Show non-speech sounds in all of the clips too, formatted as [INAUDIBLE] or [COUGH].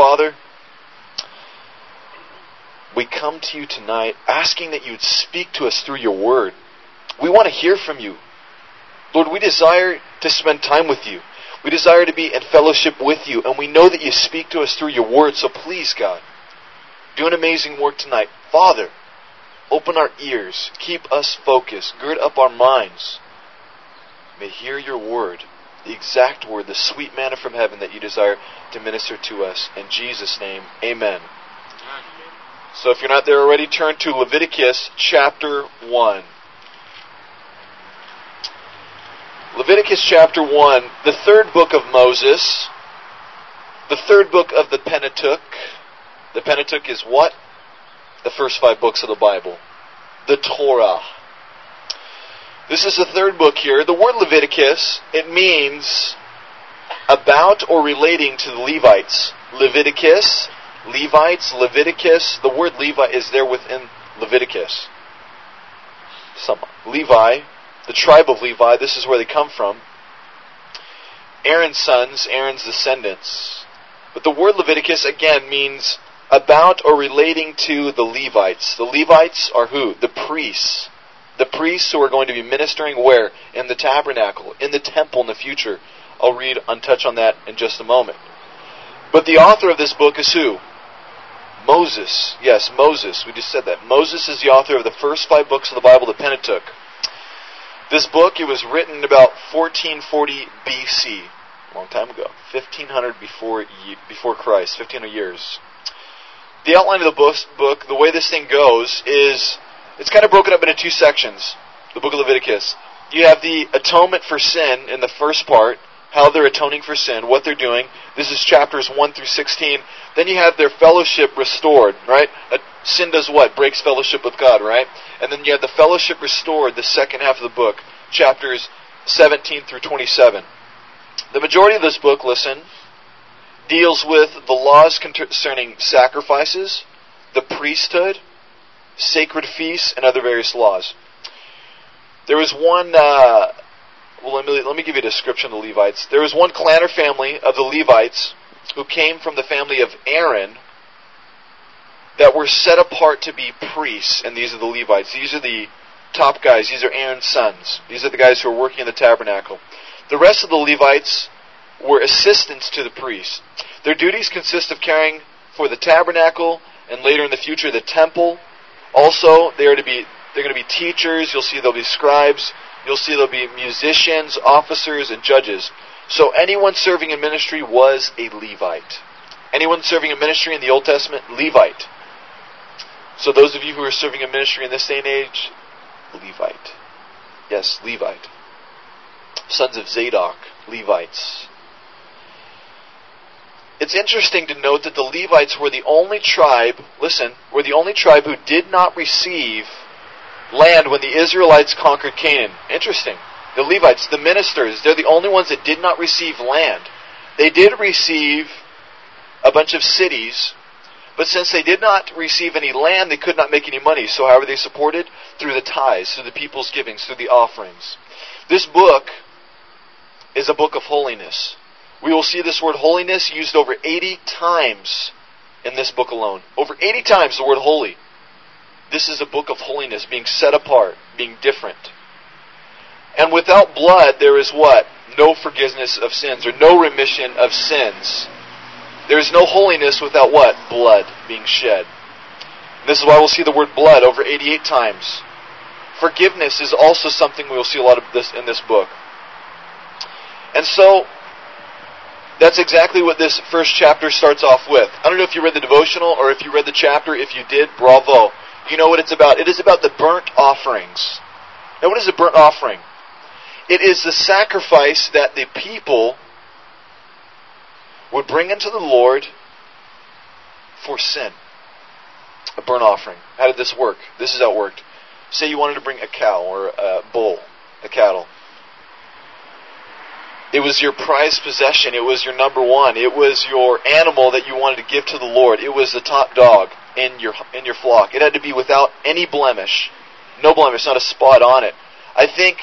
Father, we come to you tonight asking that you would speak to us through your word. We want to hear from you. Lord, we desire to spend time with you. We desire to be in fellowship with you, and we know that you speak to us through your word, so please, God, do an amazing work tonight. Father, open our ears, keep us focused, gird up our minds. May hear your word, the exact word, the sweet manna from heaven that you desire to minister to us. In Jesus' name, amen. So if you're not there already, turn to Leviticus chapter 1. Leviticus chapter 1, the third book of Moses, the third book of the Pentateuch. The Pentateuch is what? The first five books of the Bible. The Torah. This is the third book here. The word Leviticus, it means about or relating to the Levites. Leviticus, Levites, Leviticus. The word Levi is there within Leviticus. Some Levi, the tribe of Levi, this is where they come from. Aaron's sons, Aaron's descendants. But the word Leviticus again means about or relating to the Levites. The Levites are who? The priests. The priests who are going to be ministering where? In the tabernacle, in the temple in the future. I'll read and touch on that in just a moment. But the author of this book is who? Moses. Yes, Moses. We just said that. Moses is the author of the first five books of the Bible, the Pentateuch. This book, it was written about 1440 BC, a long time ago, 1500 before before Christ, 1500 years. The outline of the book, book, the way this thing goes, is it's kind of broken up into two sections. The book of Leviticus. You have the atonement for sin in the first part, how they're atoning for sin, what they're doing. This is chapters 1 through 16. Then you have their fellowship restored, right? sin does what? Breaks fellowship with God, right? And then you have the fellowship restored, the second half of the book, chapters 17 through 27. The majority of this book, listen, deals with the laws concerning sacrifices, the priesthood, sacred feasts, and other various laws. There was one, uh, well, let me, let me give you a description of the Levites. There was one clan or family of the Levites who came from the family of Aaron that were set apart to be priests, and these are the Levites. These are the top guys. These are Aaron's sons. These are the guys who are working in the tabernacle. The rest of the Levites were assistants to the priests. Their duties consist of caring for the tabernacle and later in the future the temple. Also, they are to be they're going to be teachers. You'll see there'll be scribes. You'll see there'll be musicians, officers, and judges. So anyone serving in ministry was a Levite. Anyone serving in ministry in the Old Testament, Levite. So those of you who are serving in ministry in this day and age, Levite. Yes, Levite. Sons of Zadok, Levites. It's interesting to note that the Levites were the only tribe, listen, were the only tribe who did not receive land when the Israelites conquered Canaan. Interesting. The Levites, the ministers, they're the only ones that did not receive land. They did receive a bunch of cities but since they did not receive any land, they could not make any money. So how were they supported? Through the tithes, through the people's givings, through the offerings. This book is a book of holiness. We will see this word holiness used over 80 times in this book alone. Over 80 times the word holy. This is a book of holiness, being set apart, being different. And without blood, there is what? No forgiveness of sins, or no remission of sins. There is no holiness without what? Blood being shed. This is why we'll see the word blood over 88 times. Forgiveness is also something we will see a lot of this in this book. And so, that's exactly what this first chapter starts off with. I don't know if you read the devotional or if you read the chapter. If you did, bravo. You know what it's about. It is about the burnt offerings. Now, what is a burnt offering? It is the sacrifice that the people would bring into the Lord for sin. A burnt offering. How did this work? This is how it worked. Say you wanted to bring a cow or a bull, a cattle. It was your prized possession. It was your number one. It was your animal that you wanted to give to the Lord. It was the top dog in your in your flock. It had to be without any blemish, no blemish, not a spot on it. I think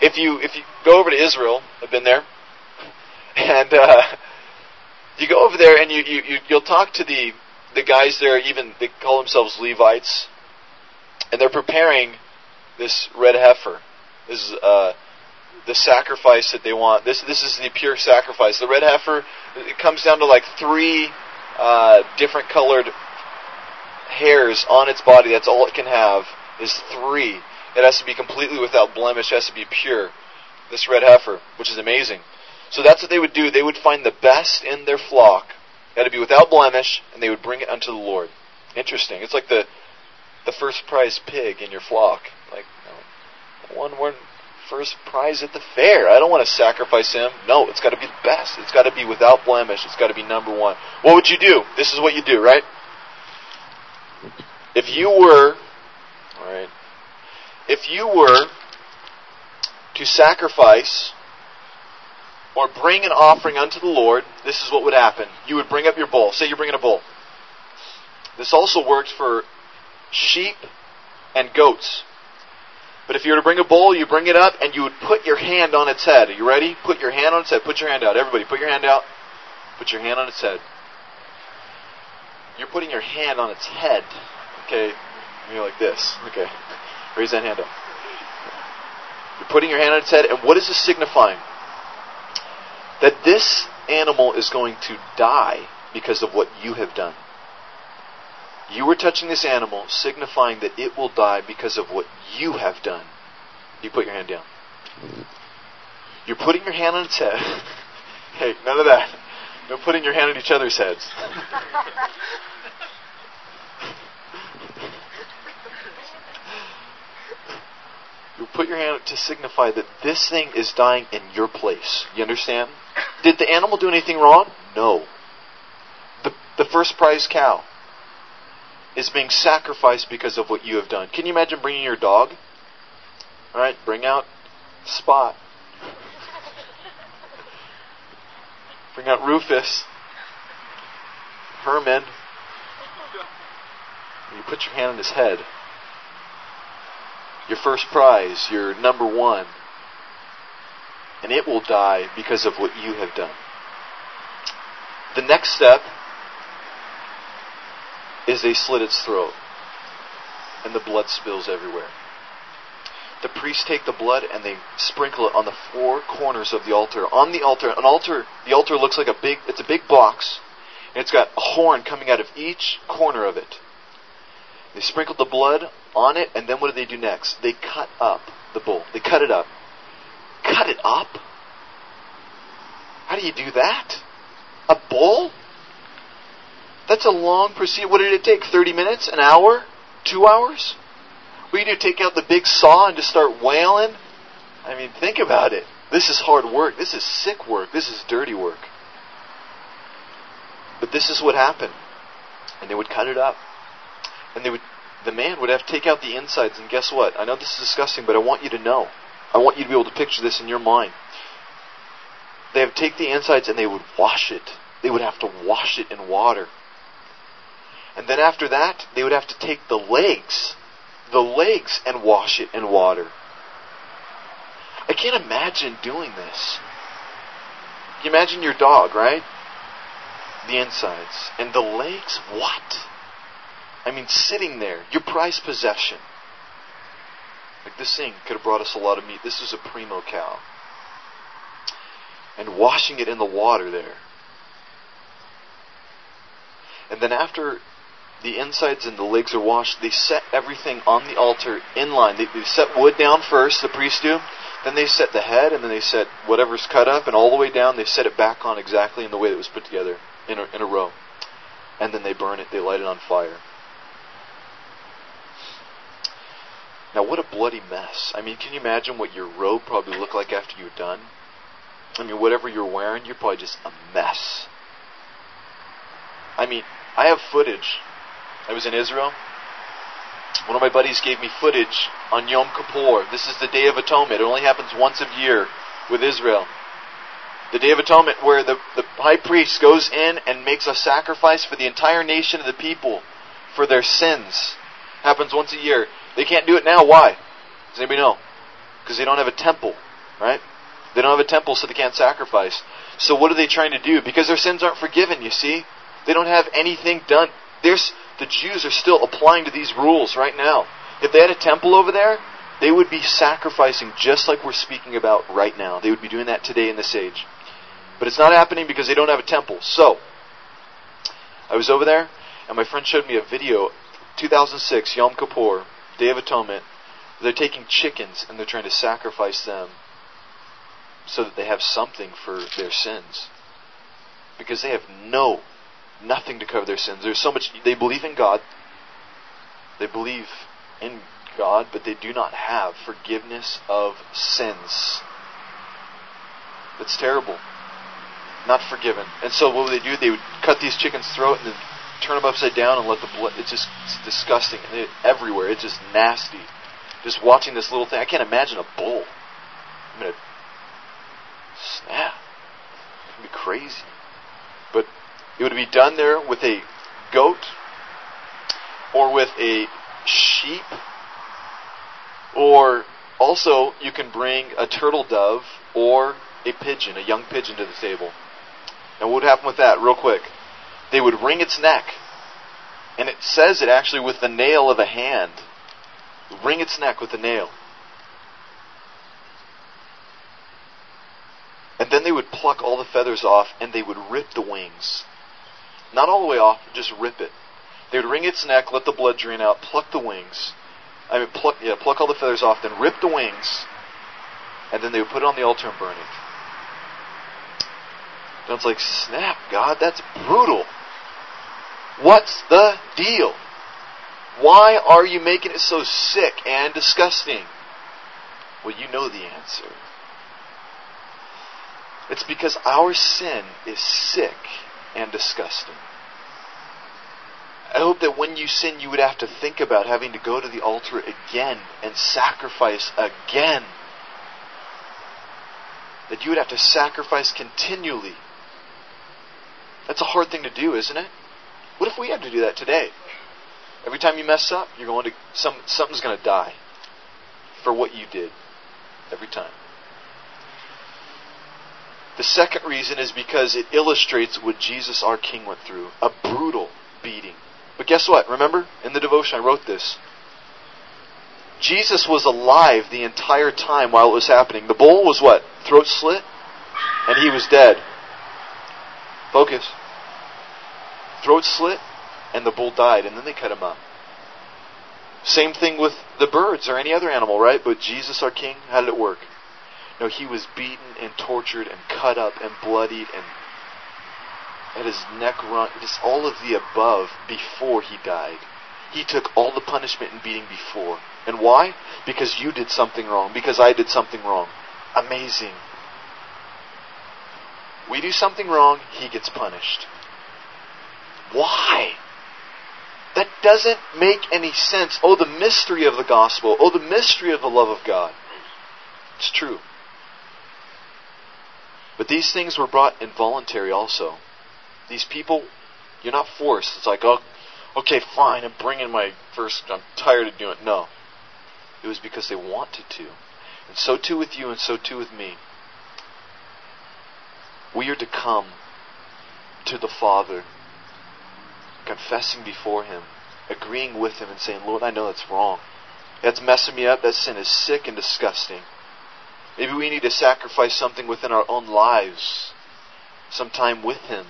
if you if you go over to Israel, I've been there, [LAUGHS] and uh, You go over there and you, you, you you'll talk to the the guys there. Even they call themselves Levites, and they're preparing this red heifer. This is uh, the sacrifice that they want. This this is the pure sacrifice. The red heifer it comes down to like three uh, different colored hairs on its body. That's all it can have is three. It has to be completely without blemish. It has to be pure. This red heifer, which is amazing. So that's what they would do. They would find the best in their flock. It had to be without blemish, and they would bring it unto the Lord. Interesting. It's like the the first prize pig in your flock. Like one one first prize at the fair. I don't want to sacrifice him. No, it's got to be the best. It's got to be without blemish. It's got to be number one. What would you do? This is what you do, right? If you were, all right, if you were to sacrifice or bring an offering unto the Lord, this is what would happen. You would bring up your bull. Say you're bringing a bull. This also works for sheep and goats. But if you were to bring a bowl, you bring it up and you would put your hand on its head. Are you ready? Put your hand on its head. Put your hand out. Everybody, put your hand out. Put your hand on its head. You're putting your hand on its head. Okay? You're like this. Okay. Raise that hand up. You're putting your hand on its head, and what is this signifying? That this animal is going to die because of what you have done. You were touching this animal, signifying that it will die because of what you have done. You put your hand down. You're putting your hand on its head. [LAUGHS] hey, none of that. No putting your hand on each other's heads. [LAUGHS] you put your hand to signify that this thing is dying in your place. You understand? Did the animal do anything wrong? No. The, the first prize cow is being sacrificed because of what you have done. Can you imagine bringing your dog? All right, bring out Spot. bring out Rufus. Herman. You put your hand on his head. Your first prize, your number one. And it will die because of what you have done. The next step is they slit its throat. And the blood spills everywhere. The priests take the blood and they sprinkle it on the four corners of the altar. On the altar, an altar, the altar looks like a big, it's a big box. And it's got a horn coming out of each corner of it. They sprinkle the blood on it, and then what do they do next? They cut up the bull. They cut it up. Cut it up? How do you do that? A bull? That's a long procedure. What did it take? 30 minutes? An hour? Two hours? Do you do? Take out the big saw and just start wailing? I mean, think about it. This is hard work. This is sick work. This is dirty work. But this is what happened. And they would cut it up. And they would the man would have to take out the insides and guess what? I know this is disgusting, but I want you to know. I want you to be able to picture this in your mind. They would take the insides and they would wash it. They would have to wash it in water. And then after that, they would have to take the legs, the legs, and wash it in water. I can't imagine doing this. You imagine your dog, right? The insides. And the legs? What? I mean, sitting there, your prized possession. Like this thing could have brought us a lot of meat. This is a primo cow. And washing it in the water there. And then after the insides and the legs are washed, they set everything on the altar in line. They, they set wood down first, the priests do. Then they set the head, and then they set whatever's cut up, and all the way down, they set it back on exactly in the way that it was put together in a, in a row. And then they burn it, they light it on fire. Now, what a bloody mess. I mean, can you imagine what your robe probably looked like after you were done? I mean, whatever you're wearing, you're probably just a mess. I mean, I have footage. I was in Israel. One of my buddies gave me footage on Yom Kippur. This is the Day of Atonement. It only happens once a year with Israel. The Day of Atonement, where the, the high priest goes in and makes a sacrifice for the entire nation of the people for their sins. Happens once a year. They can't do it now. Why? Does anybody know? Because they don't have a temple, right? They don't have a temple, so they can't sacrifice. So what are they trying to do? Because their sins aren't forgiven, you see? They don't have anything done. There's, the Jews are still applying to these rules right now. If they had a temple over there, they would be sacrificing just like we're speaking about right now. They would be doing that today in this age. But it's not happening because they don't have a temple. So, I was over there, and my friend showed me a video, 2006, Yom Kippur, Day of Atonement. They're taking chickens and they're trying to sacrifice them so that they have something for their sins. Because they have no, nothing to cover their sins. There's so much, they believe in God. They believe in God, but they do not have forgiveness of sins. It's terrible. Not forgiven. And so what would they do? They would cut these chickens' throat and then turn them upside down and let the blood. It's just it's disgusting. And everywhere. It's just nasty. Just watching this little thing. I can't imagine a bull. I'm gonna snap. It'd be crazy. It would be done there with a goat or with a sheep or also you can bring a turtle dove or a pigeon, a young pigeon to the table. Now what would happen with that real quick? They would wring its neck. And it says it actually with the nail of a hand. Wring its neck with a nail. And then they would pluck all the feathers off and they would rip the wings. Not all the way off, just rip it. They would wring its neck, let the blood drain out, pluck the wings. I mean, pluck, yeah, pluck all the feathers off, then rip the wings, and then they would put it on the altar and burn it. And it's like, snap, God, that's brutal. What's the deal? Why are you making it so sick and disgusting? Well, you know the answer. It's because our sin is sick and disgusting. I hope that when you sin, you would have to think about having to go to the altar again and sacrifice again. That you would have to sacrifice continually. That's a hard thing to do, isn't it? What if we had to do that today? Every time you mess up, you're going to some something's going to die for what you did every time. The second reason is because it illustrates what Jesus our King went through a brutal beating. But guess what? Remember, in the devotion I wrote this. Jesus was alive the entire time while it was happening. The bull was what? Throat slit? And he was dead. Focus. Throat slit, and the bull died, and then they cut him up. Same thing with the birds or any other animal, right? But Jesus, our King, how did it work? No, he was beaten and tortured and cut up and bloodied and had his neck run, just all of the above before he died. He took all the punishment and beating before. And why? Because you did something wrong. Because I did something wrong. Amazing. We do something wrong, he gets punished. Why? That doesn't make any sense. Oh, the mystery of the gospel. Oh, the mystery of the love of God. It's true. But these things were brought involuntary also. These people, you're not forced. It's like, oh, okay, fine, I'm bringing my first, I'm tired of doing it. No. It was because they wanted to. And so too with you, and so too with me. We are to come to the Father, confessing before Him, agreeing with Him, and saying, Lord, I know that's wrong. That's messing me up. That sin is sick and disgusting. Maybe we need to sacrifice something within our own lives, some time with Him,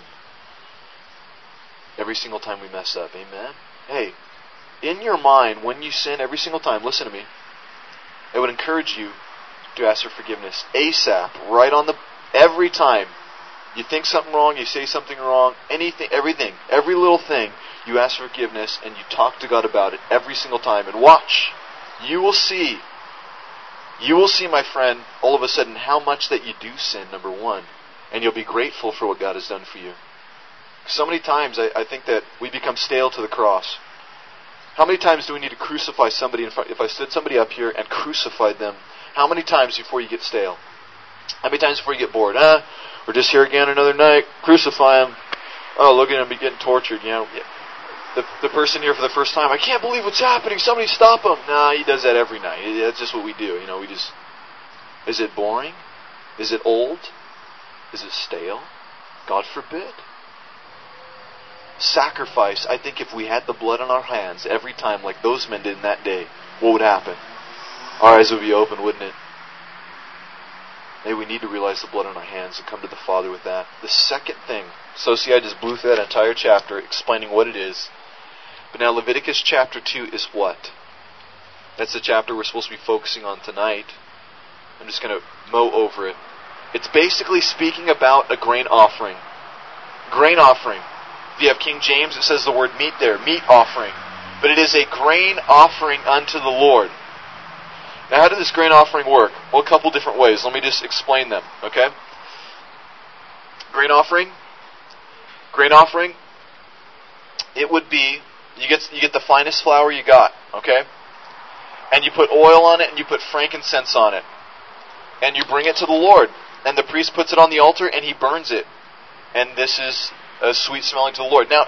every single time we mess up. Amen? Hey, in your mind, when you sin every single time, listen to me. I would encourage you to ask for forgiveness ASAP, right on the every time. You think something wrong, you say something wrong, anything, everything, every little thing, you ask for forgiveness and you talk to God about it every single time. And watch, you will see, you will see, my friend, all of a sudden how much that you do sin, number one, and you'll be grateful for what God has done for you. So many times I, I think that we become stale to the cross. How many times do we need to crucify somebody in front? If I stood somebody up here and crucified them, how many times before you get stale? How many times before you get bored? Huh? We're just here again another night. Crucify him. Oh, look at him be getting tortured. You know, the the person here for the first time. I can't believe what's happening. Somebody stop him. Nah, he does that every night. That's just what we do. You know, we just. Is it boring? Is it old? Is it stale? God forbid. Sacrifice, I think if we had the blood on our hands every time, like those men did in that day, what would happen? Our eyes would be open, wouldn't it? Maybe we need to realize the blood on our hands and come to the Father with that. The second thing, so see, I just blew through that entire chapter explaining what it is. But now Leviticus chapter 2 is what? That's the chapter we're supposed to be focusing on tonight. I'm just going to mow over it. It's basically speaking about a grain offering. Grain offering. If you have King James, it says the word meat there, meat offering. But it is a grain offering unto the Lord. Now, how did this grain offering work? Well, a couple different ways. Let me just explain them, okay? Grain offering. Grain offering. It would be you get you get the finest flour you got, okay? And you put oil on it and you put frankincense on it. And you bring it to the Lord. And the priest puts it on the altar and he burns it. And this is a sweet smelling to the Lord. Now,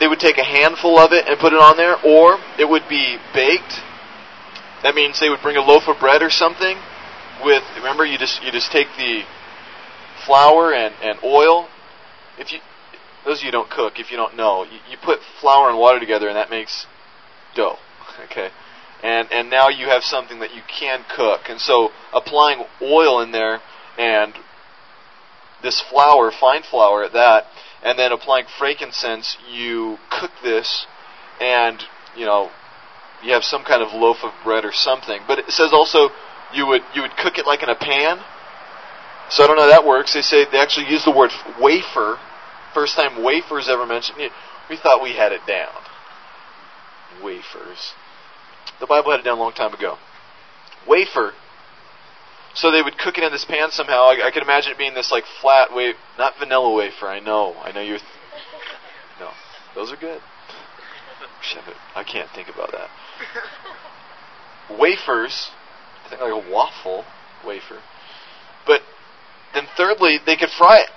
they would take a handful of it and put it on there, or it would be baked that means they would bring a loaf of bread or something with remember you just you just take the flour and, and oil. If you those of you don't cook, if you don't know, you, you put flour and water together and that makes dough. [LAUGHS] Okay? And and now you have something that you can cook. And so applying oil in there and this flour, fine flour at that, and then applying frankincense, you cook this and you know you have some kind of loaf of bread or something. But it says also you would you would cook it like in a pan. So I don't know how that works. They say they actually use the word wafer. First time wafers ever mentioned. We thought we had it down. Wafers. The Bible had it down a long time ago. Wafer. So they would cook it in this pan somehow. I, I could imagine it being this like flat wafer, not vanilla wafer. I know. I know you're. Th- no, those are good. I can't think about that. Wafers, I think like a waffle wafer. But then thirdly, they could fry it.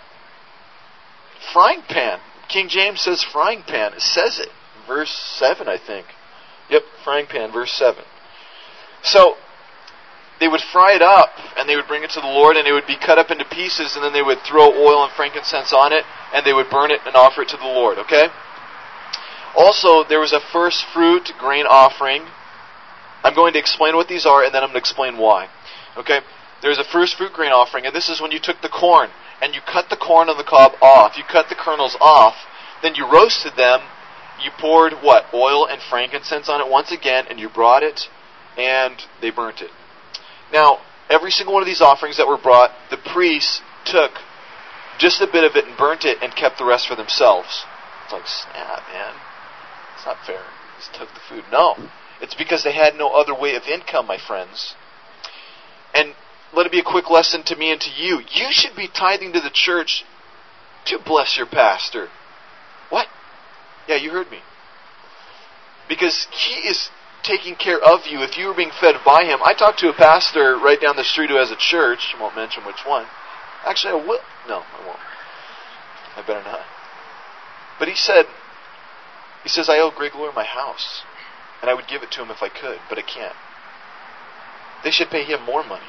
Frying pan. King James says frying pan. It says it. Verse 7, I think. Yep, frying pan, verse 7. So, they would fry it up and they would bring it to the Lord and it would be cut up into pieces and then they would throw oil and frankincense on it and they would burn it and offer it to the Lord, okay? Also, there was a first fruit grain offering. I'm going to explain what these are and then I'm going to explain why. Okay? There's a first fruit grain offering, and this is when you took the corn and you cut the corn on the cob off. You cut the kernels off, then you roasted them. You poured what? Oil and frankincense on it once again, and you brought it, and they burnt it. Now, every single one of these offerings that were brought, the priests took just a bit of it and burnt it and kept the rest for themselves. It's like, snap, man. It's not fair. Just took the food. No. It's because they had no other way of income, my friends. And let it be a quick lesson to me and to you. You should be tithing to the church to bless your pastor. What? Yeah, you heard me. Because he is taking care of you if you are being fed by him. I talked to a pastor right down the street who has a church. I won't mention which one. Actually, I will. No, I won't. I better not. But he said, he says, I owe Greg my house. And I would give it to him if I could, but I can't. They should pay him more money.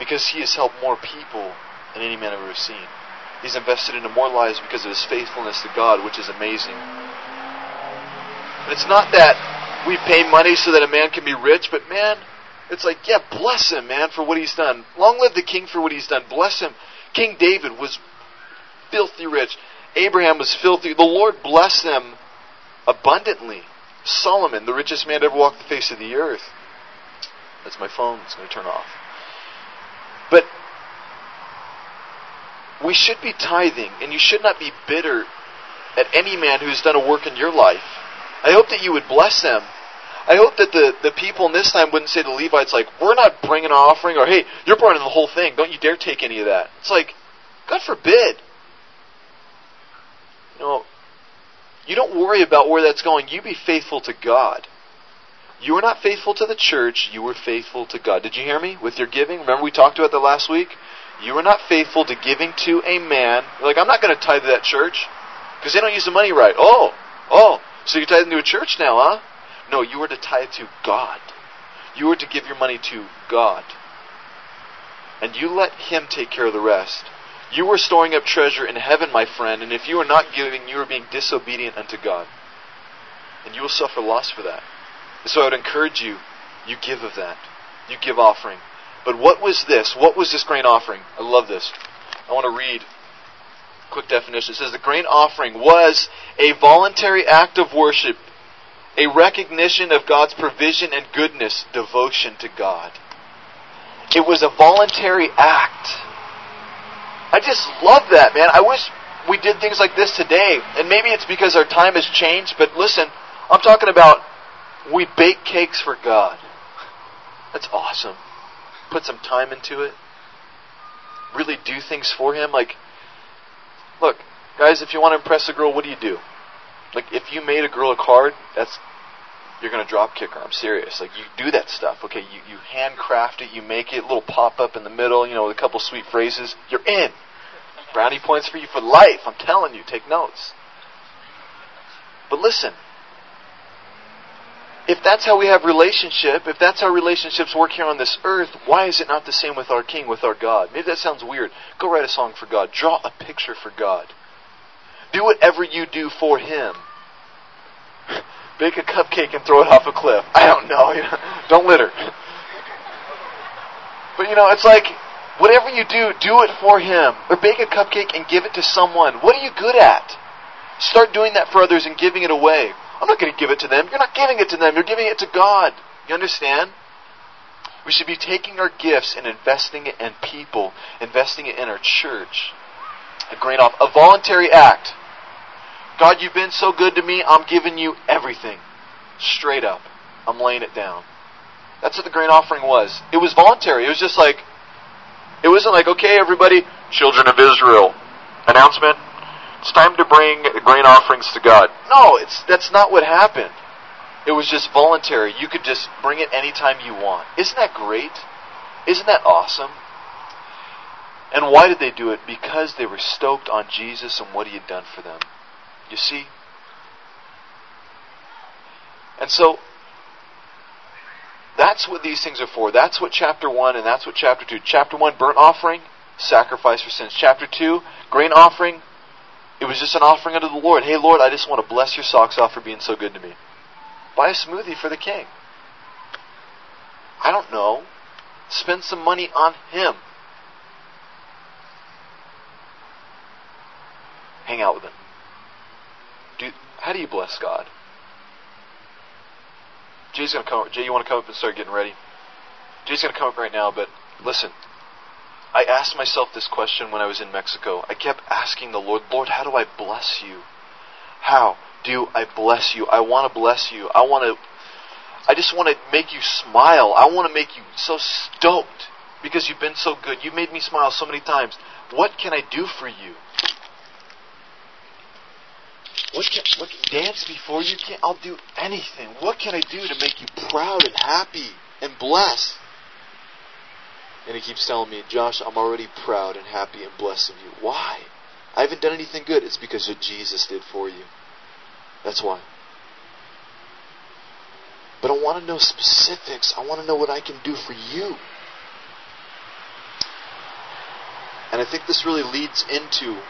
Because he has helped more people than any man I've ever seen. He's invested into more lives because of his faithfulness to God, which is amazing. But it's not that we pay money so that a man can be rich, but man, it's like, yeah, bless him, man, for what he's done. Long live the king for what he's done. Bless him. King David was filthy rich. Abraham was filthy. The Lord blessed them abundantly. Solomon, the richest man to ever walk the face of the earth. That's my phone. It's going to turn off. But we should be tithing, and you should not be bitter at any man who's done a work in your life. I hope that you would bless them. I hope that the, the people in this time wouldn't say to Levites, like, we're not bringing an offering, or hey, you're burning the whole thing. Don't you dare take any of that. It's like, God forbid. You know, you don't worry about where that's going. You be faithful to God. You were not faithful to the church, you were faithful to God. Did you hear me? With your giving? Remember we talked about that last week? You were not faithful to giving to a man. Like, I'm not going to tithe to that church because they don't use the money right. Oh, oh, so you're tithing to a church now, huh? No, you were to tithe to God. You were to give your money to God. and you let Him take care of the rest. You were storing up treasure in heaven, my friend, and if you are not giving, you are being disobedient unto God. And you will suffer loss for that. So I would encourage you, you give of that. You give offering. But what was this? What was this grain offering? I love this. I want to read quick definition. It says the grain offering was a voluntary act of worship, a recognition of God's provision and goodness, devotion to God. It was a voluntary act. I just love that, man. I wish we did things like this today. And maybe it's because our time has changed, but listen, I'm talking about we bake cakes for God. That's awesome. Put some time into it. Really do things for Him. Like, look, guys, if you want to impress a girl, what do you do? Like, if you made a girl a card, that's you're to drop kick her. I'm serious. Like you do that stuff. Okay, you you handcraft it, you make it, little pop up in the middle, you know, with a couple sweet phrases. You're in. Brownie points for you for life. I'm telling you. Take notes. But listen. If that's how we have relationship, if that's how relationships work here on this earth, why is it not the same with our King, with our God? Maybe that sounds weird. Go write a song for God. Draw a picture for God. Do whatever you do for Him [LAUGHS] bake a cupcake and throw it off a cliff. I don't know. Don't litter. But you know, it's like whatever you do, do it for him. Or bake a cupcake and give it to someone. What are you good at? Start doing that for others and giving it away. I'm not going to give it to them. You're not giving it to them. You're giving it to God. You understand? We should be taking our gifts and investing it in people, investing it in our church. A grain off. A voluntary act. God, you've been so good to me, I'm giving you everything. Straight up. I'm laying it down. That's what the grain offering was. It was voluntary. It was just like, it wasn't like, okay, everybody, children of Israel, announcement, it's time to bring grain offerings to God. No, it's, that's not what happened. It was just voluntary. You could just bring it anytime you want. Isn't that great? Isn't that awesome? And why did they do it? Because they were stoked on Jesus and what he had done for them. You see? And so, that's what these things are for. That's what chapter 1 and that's what chapter 2. Chapter 1, burnt offering, sacrifice for sins. Chapter 2, grain offering, it was just an offering unto the Lord. Hey, Lord, I just want to bless your socks off for being so good to me. Buy a smoothie for the king. I don't know. Spend some money on him. Hang out with him. Do, how do you bless God? Jay's gonna come. Jay, you want to come up and start getting ready? Jay's gonna come up right now. But listen, I asked myself this question when I was in Mexico. I kept asking the Lord, Lord, how do I bless you? How do I bless you? I want to bless you. I want to. I just want to make you smile. I want to make you so stoked because you've been so good. You've made me smile so many times. What can I do for you? What can, what, dance before you can? I'll do anything. What can I do to make you proud and happy and blessed? And he keeps telling me, Josh, I'm already proud and happy and blessed of you. Why? I haven't done anything good. It's because of Jesus did for you. That's why. But I want to know specifics. I want to know what I can do for you. And I think this really leads into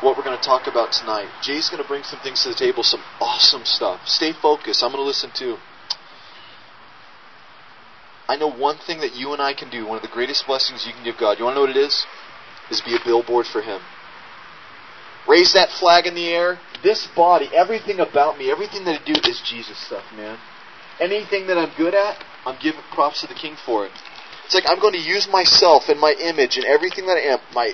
what we're going to talk about tonight. Jay's going to bring some things to the table, some awesome stuff. Stay focused. I'm going to listen too. I know one thing that you and I can do, one of the greatest blessings you can give God. You want to know what it is? Is be a billboard for Him. Raise that flag in the air. This body, everything about me, everything that I do is Jesus stuff, man. Anything that I'm good at, I'm giving props to the King for it. It's like I'm going to use myself and my image and everything that I am, my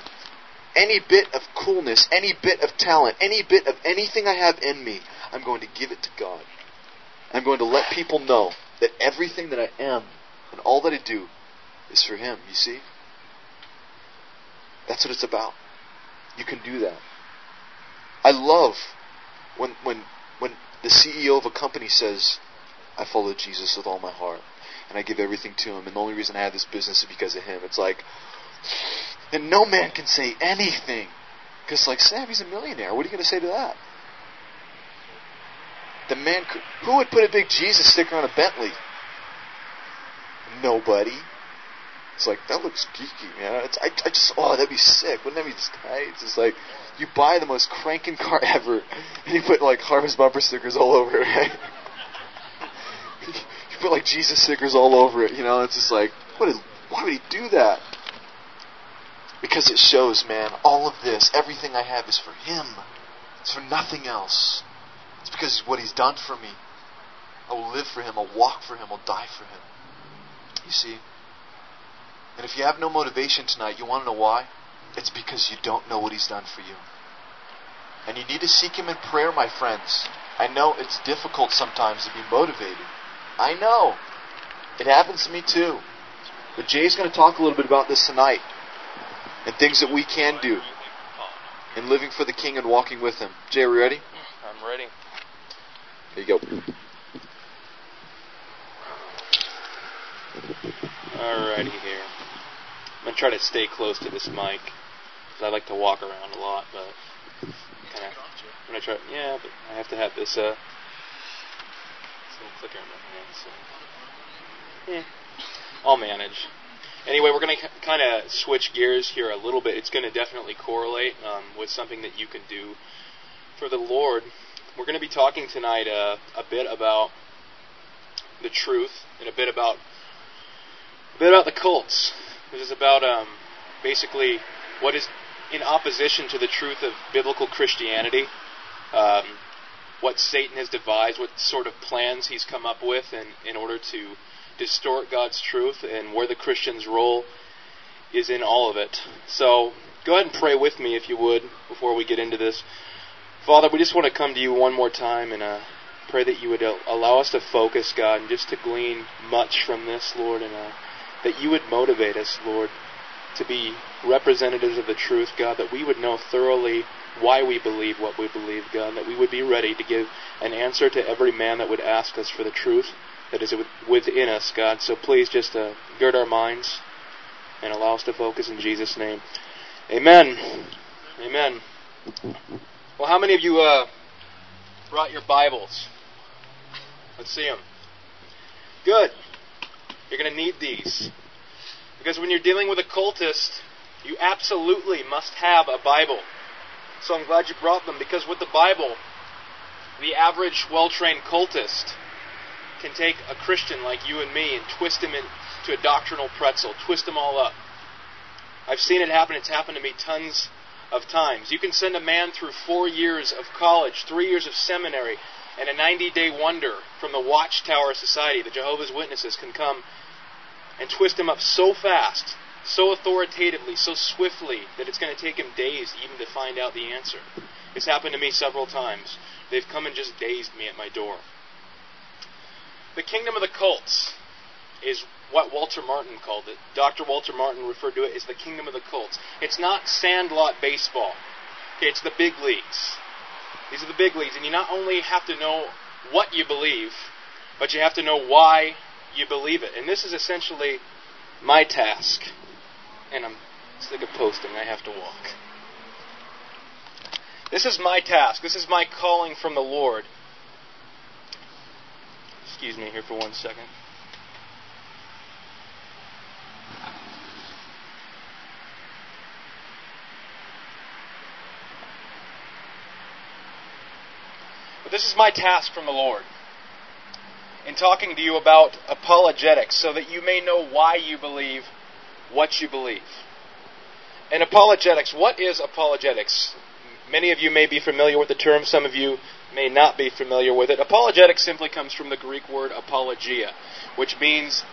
any bit of coolness, any bit of talent, any bit of anything I have in me, I'm going to give it to God. I'm going to let people know that everything that I am and all that I do is for Him, you see? That's what it's about. You can do that. I love when when when the CEO of a company says, I follow Jesus with all my heart and I give everything to him and the only reason I have this business is because of him. It's like and no man can say anything. Because, like, Sam, he's a millionaire. What are you going to say to that? The man, who would put a big Jesus sticker on a Bentley? Nobody. It's like that looks geeky, man. It's, I, I just oh that'd be sick. Wouldn't that be just tight? It's just like you buy the most cranking car [LAUGHS] ever, and you put like harvest bumper stickers all over it. Right? [LAUGHS] you put like Jesus stickers all over it. You know, it's just like what is? Why would he do that? Because it shows, man. All of this, everything I have, is for him. It's for nothing else. It's because of what he's done for me. I will live for him. I'll walk for him. I'll die for him. You see. And if you have no motivation tonight, you want to know why? It's because you don't know what He's done for you. And you need to seek Him in prayer, my friends. I know it's difficult sometimes to be motivated. I know. It happens to me too. But Jay's going to talk a little bit about this tonight and things that we can do in living for the King and walking with Him. Jay, are we ready? I'm ready. There you go. Alrighty here. I'm gonna try to stay close to this mic because I like to walk around a lot, but kind of. I'm gonna try. Yeah, but I have to have this uh, this little clicker in my hand. So, yeah, I'll manage. Anyway, we're to kind of switch gears here a little bit. It's to definitely correlate um, with something that you can do for the Lord. We're to be talking tonight uh, a bit about the truth and a bit about a bit about the cults. This is about um, basically what is in opposition to the truth of biblical Christianity, um, what Satan has devised, what sort of plans he's come up with in, in order to distort God's truth, and where the Christian's role is in all of it. So go ahead and pray with me, if you would, before we get into this. Father, we just want to come to you one more time and uh, pray that you would allow us to focus, God, and just to glean much from this, Lord, and uh, that you would motivate us, Lord, to be representatives of the truth, God, that we would know thoroughly why we believe what we believe, God, that we would be ready to give an answer to every man that would ask us for the truth that is within us, God. So please just uh, gird our minds and allow us to focus in Jesus' name. Amen. Amen. Well, how many of you uh, brought your Bibles? Let's see them. Good. You're going to need these. Because when you're dealing with a cultist, you absolutely must have a Bible. So I'm glad you brought them because with the Bible, the average well trained cultist can take a Christian like you and me and twist him into a doctrinal pretzel, twist them all up. I've seen it happen. It's happened to me tons of times. You can send a man through four years of college, three years of seminary, and a 90 day wonder from the Watchtower Society. The Jehovah's Witnesses can come and twist him up so fast, so authoritatively, so swiftly that it's going to take him days even to find out the answer. It's happened to me several times. They've come and just dazed me at my door. The kingdom of the cults is what Walter Martin called it. Dr. Walter Martin referred to it as the kingdom of the cults. It's not sandlot baseball. It's the big leagues. These are the big leagues, and you not only have to know what you believe, but you have to know why you believe it. And this is essentially my task. And I'm sick of posting, I have to walk. This is my task. This is my calling from the Lord. Excuse me here for one second. But this is my task from the Lord in talking to you about apologetics so that you may know why you believe what you believe. And apologetics, what is apologetics? Many of you may be familiar with the term, some of you may not be familiar with it. Apologetics simply comes from the Greek word apologia, which means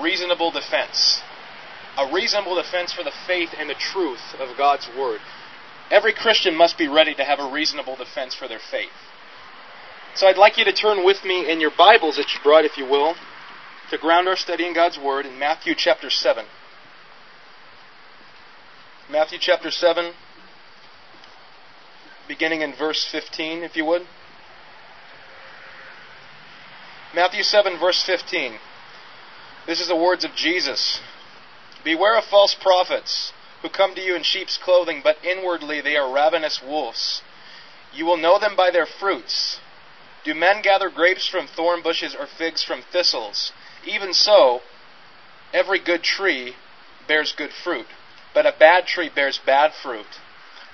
reasonable defense. A reasonable defense for the faith and the truth of God's Word. Every Christian must be ready to have a reasonable defense for their faith. So I'd like you to turn with me in your Bibles that you brought, if you will, to ground our study in God's Word in Matthew chapter 7. Matthew chapter 7, beginning in verse 15, if you would. Matthew 7, verse 15. This is the words of Jesus. Beware of false prophets who come to you in sheep's clothing, but inwardly they are ravenous wolves. You will know them by their fruits. Do men gather grapes from thorn bushes or figs from thistles? Even so, Every good tree bears good fruit, but a bad tree bears bad fruit.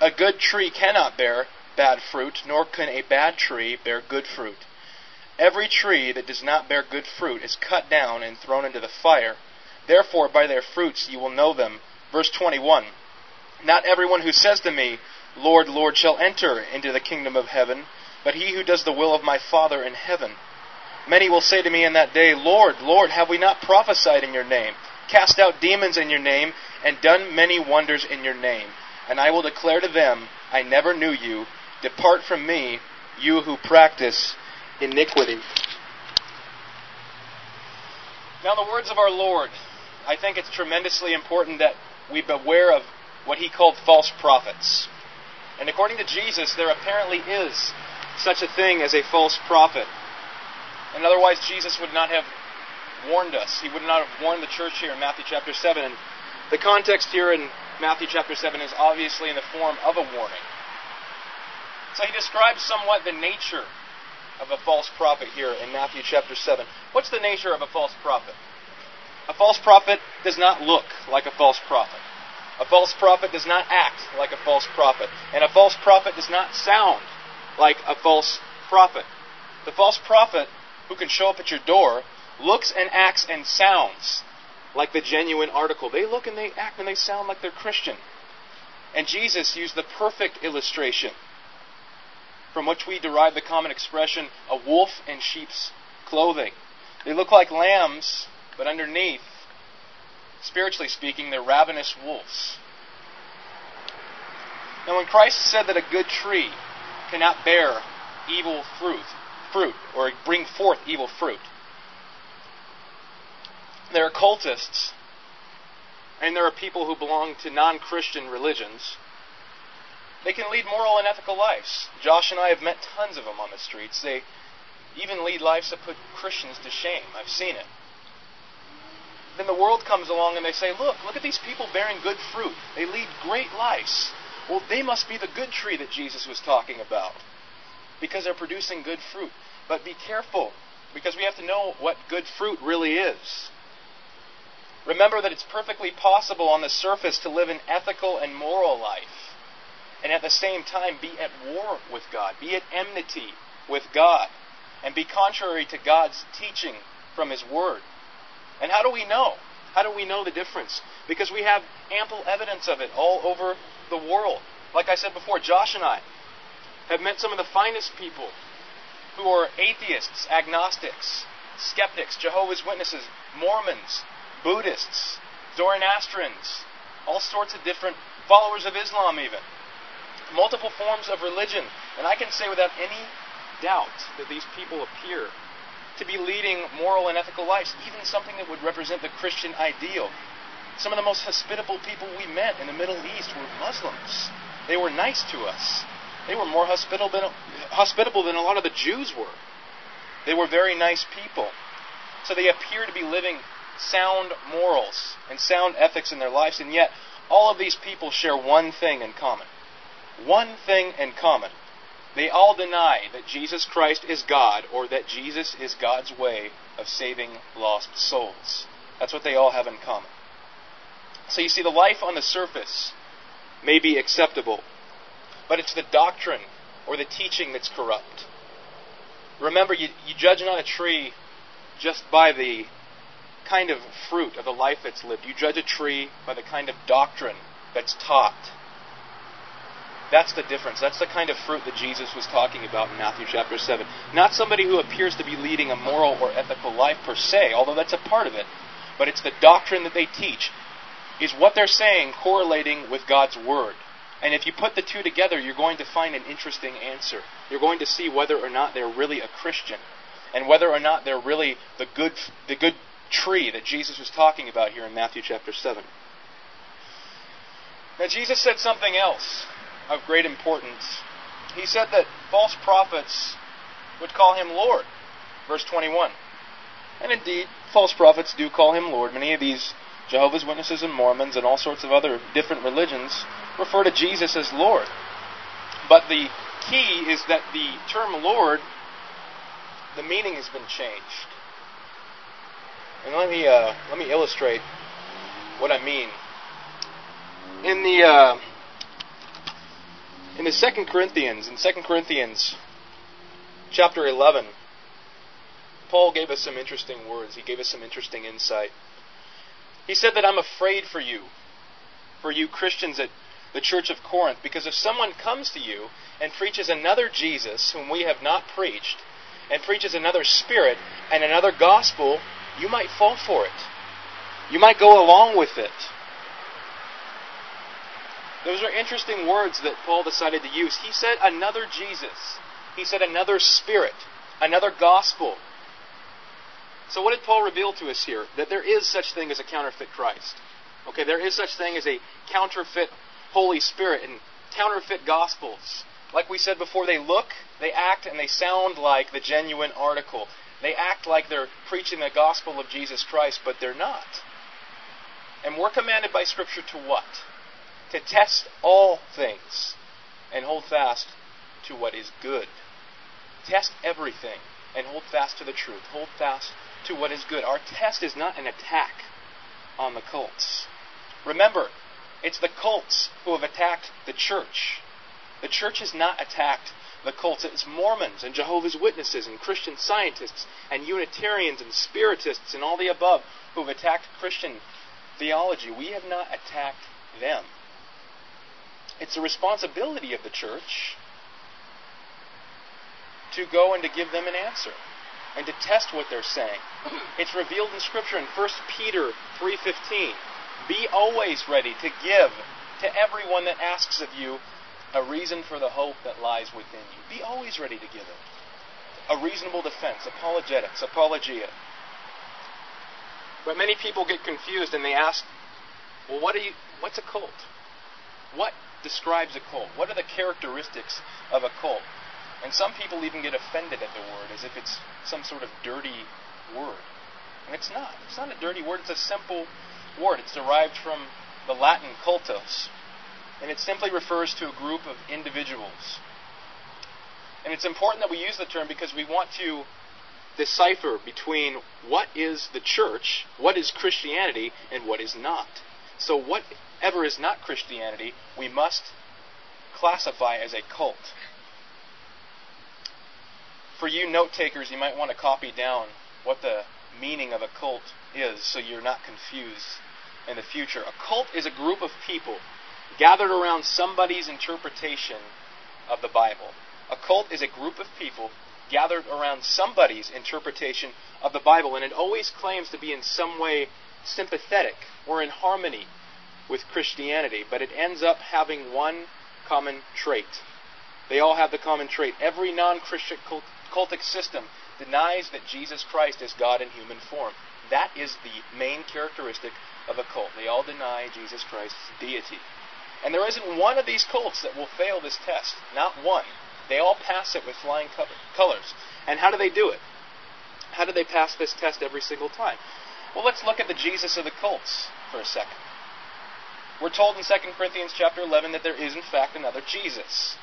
A good tree cannot bear bad fruit, nor can a bad tree bear good fruit. Every tree that does not bear good fruit is cut down and thrown into the fire. Therefore, by their fruits you will know them. Verse 21 Not everyone who says to me, Lord, Lord, shall enter into the kingdom of heaven, but he who does the will of my Father in heaven. Many will say to me in that day, Lord, Lord, have we not prophesied in your name, cast out demons in your name, and done many wonders in your name? And I will declare to them, I never knew you. Depart from me, you who practice iniquity. Now, the words of our Lord, I think it's tremendously important that we beware of what he called false prophets. And according to Jesus, there apparently is such a thing as a false prophet. And otherwise, Jesus would not have warned us. He would not have warned the church here in Matthew chapter 7. And the context here in Matthew chapter 7 is obviously in the form of a warning. So he describes somewhat the nature of a false prophet here in Matthew chapter 7. What's the nature of a false prophet? A false prophet does not look like a false prophet. A false prophet does not act like a false prophet. And a false prophet does not sound like a false prophet. The false prophet who can show up at your door looks and acts and sounds like the genuine article. They look and they act and they sound like they're Christian. And Jesus used the perfect illustration from which we derive the common expression a wolf in sheep's clothing. They look like lambs, but underneath, spiritually speaking, they're ravenous wolves. Now, when Christ said that a good tree cannot bear evil fruit, fruit or bring forth evil fruit, there are cultists and there are people who belong to non Christian religions they can lead moral and ethical lives. Josh and I have met tons of them on the streets. They even lead lives that put Christians to shame. I've seen it. Then the world comes along and they say, Look, look at these people bearing good fruit. They lead great lives. Well, they must be the good tree that Jesus was talking about because they're producing good fruit. But be careful because we have to know what good fruit really is. Remember that it's perfectly possible on the surface to live an ethical and moral life and at the same time be at war with God, be at enmity with God, and be contrary to God's teaching from His Word. And how do we know? How do we know the difference? Because we have ample evidence of it all over the world. Like I said before, Josh and I have met some of the finest people who are atheists, agnostics, skeptics, Jehovah's Witnesses, Mormons, Buddhists, Zoroastrians, all sorts of different followers of Islam, even multiple forms of religion. And I can say without any doubt that these people appear to be leading moral and ethical lives, even something that would represent the Christian ideal. Some of the most hospitable people we met in the Middle East were Muslims. They were nice to us. They were more hospitable than, hospitable than a lot of the Jews were. They were very nice people. So they appear to be living sound morals and sound ethics in their lives, and yet all of these people share one thing in common one thing in common. They all deny that Jesus Christ is God or that Jesus is God's way of saving lost souls. That's what they all have in common. So you see, the life on the surface may be acceptable, but it's the doctrine or the teaching that's corrupt. Remember, you, you judge not a tree just by the kind of fruit of the life that's lived. You judge a tree by the kind of doctrine that's taught. That's the difference. That's the kind of fruit that Jesus was talking about in Matthew chapter 7. Not somebody who appears to be leading a moral or ethical life per se, although that's a part of it, but it's the doctrine that they teach. Is what they're saying correlating with God's Word? And if you put the two together, you're going to find an interesting answer. You're going to see whether or not they're really a Christian, and whether or not they're really the good, the good tree that Jesus was talking about here in Matthew chapter 7. Now, Jesus said something else of great importance. He said that false prophets would call him Lord. Verse 21. And indeed, false prophets do call him Lord. Many of these Jehovah's Witnesses and Mormons and all sorts of other different religions refer to Jesus as Lord. But the key is that the term Lord, the meaning has been changed. And let me uh, let me illustrate what I mean. In the uh, in the Second Corinthians, in Second Corinthians chapter eleven, Paul gave us some interesting words. He gave us some interesting insight. He said that I'm afraid for you, for you Christians at the church of Corinth, because if someone comes to you and preaches another Jesus whom we have not preached, and preaches another spirit and another gospel, you might fall for it. You might go along with it. Those are interesting words that Paul decided to use. He said another Jesus. He said another spirit, another gospel. So what did Paul reveal to us here? That there is such thing as a counterfeit Christ. Okay, there is such thing as a counterfeit Holy Spirit and counterfeit gospels. Like we said before, they look, they act, and they sound like the genuine article. They act like they're preaching the gospel of Jesus Christ, but they're not. And we're commanded by Scripture to what? To test all things and hold fast to what is good. Test everything and hold fast to the truth. Hold fast to what is good. Our test is not an attack on the cults. Remember, it's the cults who have attacked the church. The church has not attacked the cults. It's Mormons and Jehovah's Witnesses and Christian scientists and Unitarians and Spiritists and all the above who have attacked Christian theology. We have not attacked them. It's a responsibility of the church to go and to give them an answer and to test what they're saying. [CLEARS THROAT] It's revealed in Scripture in 1 Peter 3.15. Be always ready to give to everyone that asks of you a reason for the hope that lies within you. Be always ready to give it. A reasonable defense, apologetics, apologia. But many people get confused and they ask, well, what are you, what's a cult? What describes a cult? What are the characteristics of a cult? And some people even get offended at the word as if it's some sort of dirty word. And it's not. It's not a dirty word, it's a simple word. It's derived from the Latin cultus, and it simply refers to a group of individuals. And it's important that we use the term because we want to decipher between what is the church, what is Christianity, and what is not. So, whatever is not Christianity, we must classify as a cult. For you note takers, you might want to copy down what the meaning of a cult is so you're not confused in the future. A cult is a group of people gathered around somebody's interpretation of the Bible. A cult is a group of people gathered around somebody's interpretation of the Bible, and it always claims to be in some way sympathetic or in harmony with Christianity, but it ends up having one common trait. They all have the common trait. Every non Christian cultic system denies that Jesus Christ is God in human form. That is the main characteristic of a cult. They all deny Jesus Christ's deity. And there isn't one of these cults that will fail this test. Not one. They all pass it with flying colors. And how do they do it? How do they pass this test every single time? Well, let's look at the Jesus of the cults for a second. We're told in 2 Corinthians chapter 11 that there is in fact another Jesus.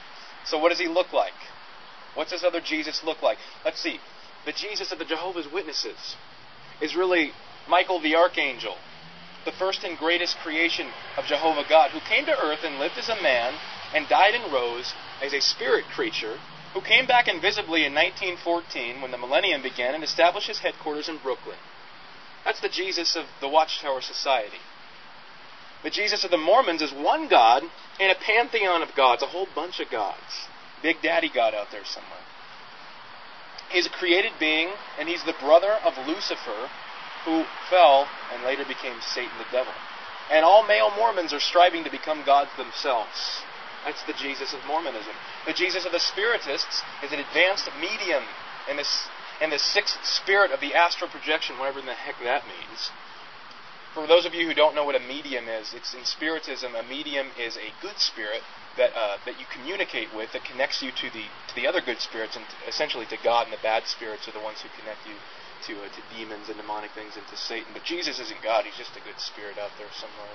So what does he look like? What's this other Jesus look like? Let's see. The Jesus of the Jehovah's Witnesses is really Michael the archangel, the first and greatest creation of Jehovah God, who came to earth and lived as a man and died and rose as a spirit creature, who came back invisibly in 1914 when the millennium began and established his headquarters in Brooklyn. That's the Jesus of the Watchtower Society. The Jesus of the Mormons is one God in a pantheon of gods, a whole bunch of gods. Big Daddy God out there somewhere. He's a created being, and he's the brother of Lucifer, who fell and later became Satan the devil. And all male Mormons are striving to become gods themselves. That's the Jesus of Mormonism. The Jesus of the Spiritists is an advanced medium in this in the sixth spirit of the astral projection, whatever the heck that means. For those of you who don't know what a medium is, it's in Spiritism. A medium is a good spirit that uh, that you communicate with that connects you to the to the other good spirits and essentially to God, and the bad spirits are the ones who connect you to uh, to demons and demonic things and to Satan. But Jesus isn't God; he's just a good spirit out there somewhere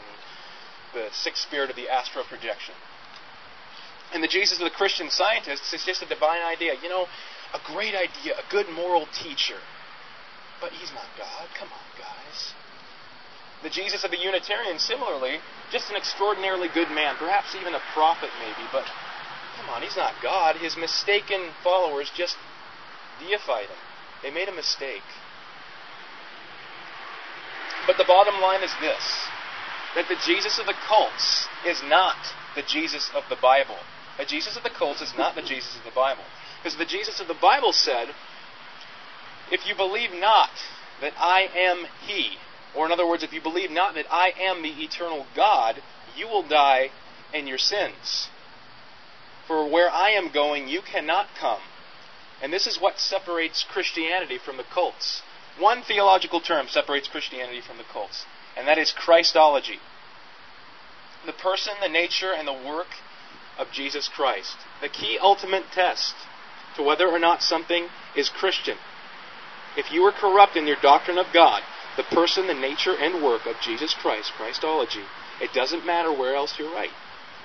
the sixth spirit of the astral projection. And the Jesus of the Christian scientists is just a divine idea. You know, a great idea, a good moral teacher. But he's not God. Come on, guys. The Jesus of the Unitarian, similarly, just an extraordinarily good man, perhaps even a prophet, maybe, but come on, he's not God. His mistaken followers just deified him. They made a mistake. But the bottom line is this that the Jesus of the cults is not the Jesus of the Bible. The Jesus of the cults is not the Jesus of the Bible. Because the Jesus of the Bible said, If you believe not that I am He, or in other words, if you believe not that I am the eternal God, you will die in your sins. For where I am going, you cannot come. And this is what separates Christianity from the cults. One theological term separates Christianity from the cults, and that is Christology. The person, the nature, and the work of Jesus Christ. The key ultimate test to whether or not something is Christian. If you are corrupt in your doctrine of God, the person, the nature, and work of Jesus Christ, Christology, it doesn't matter where else you're right.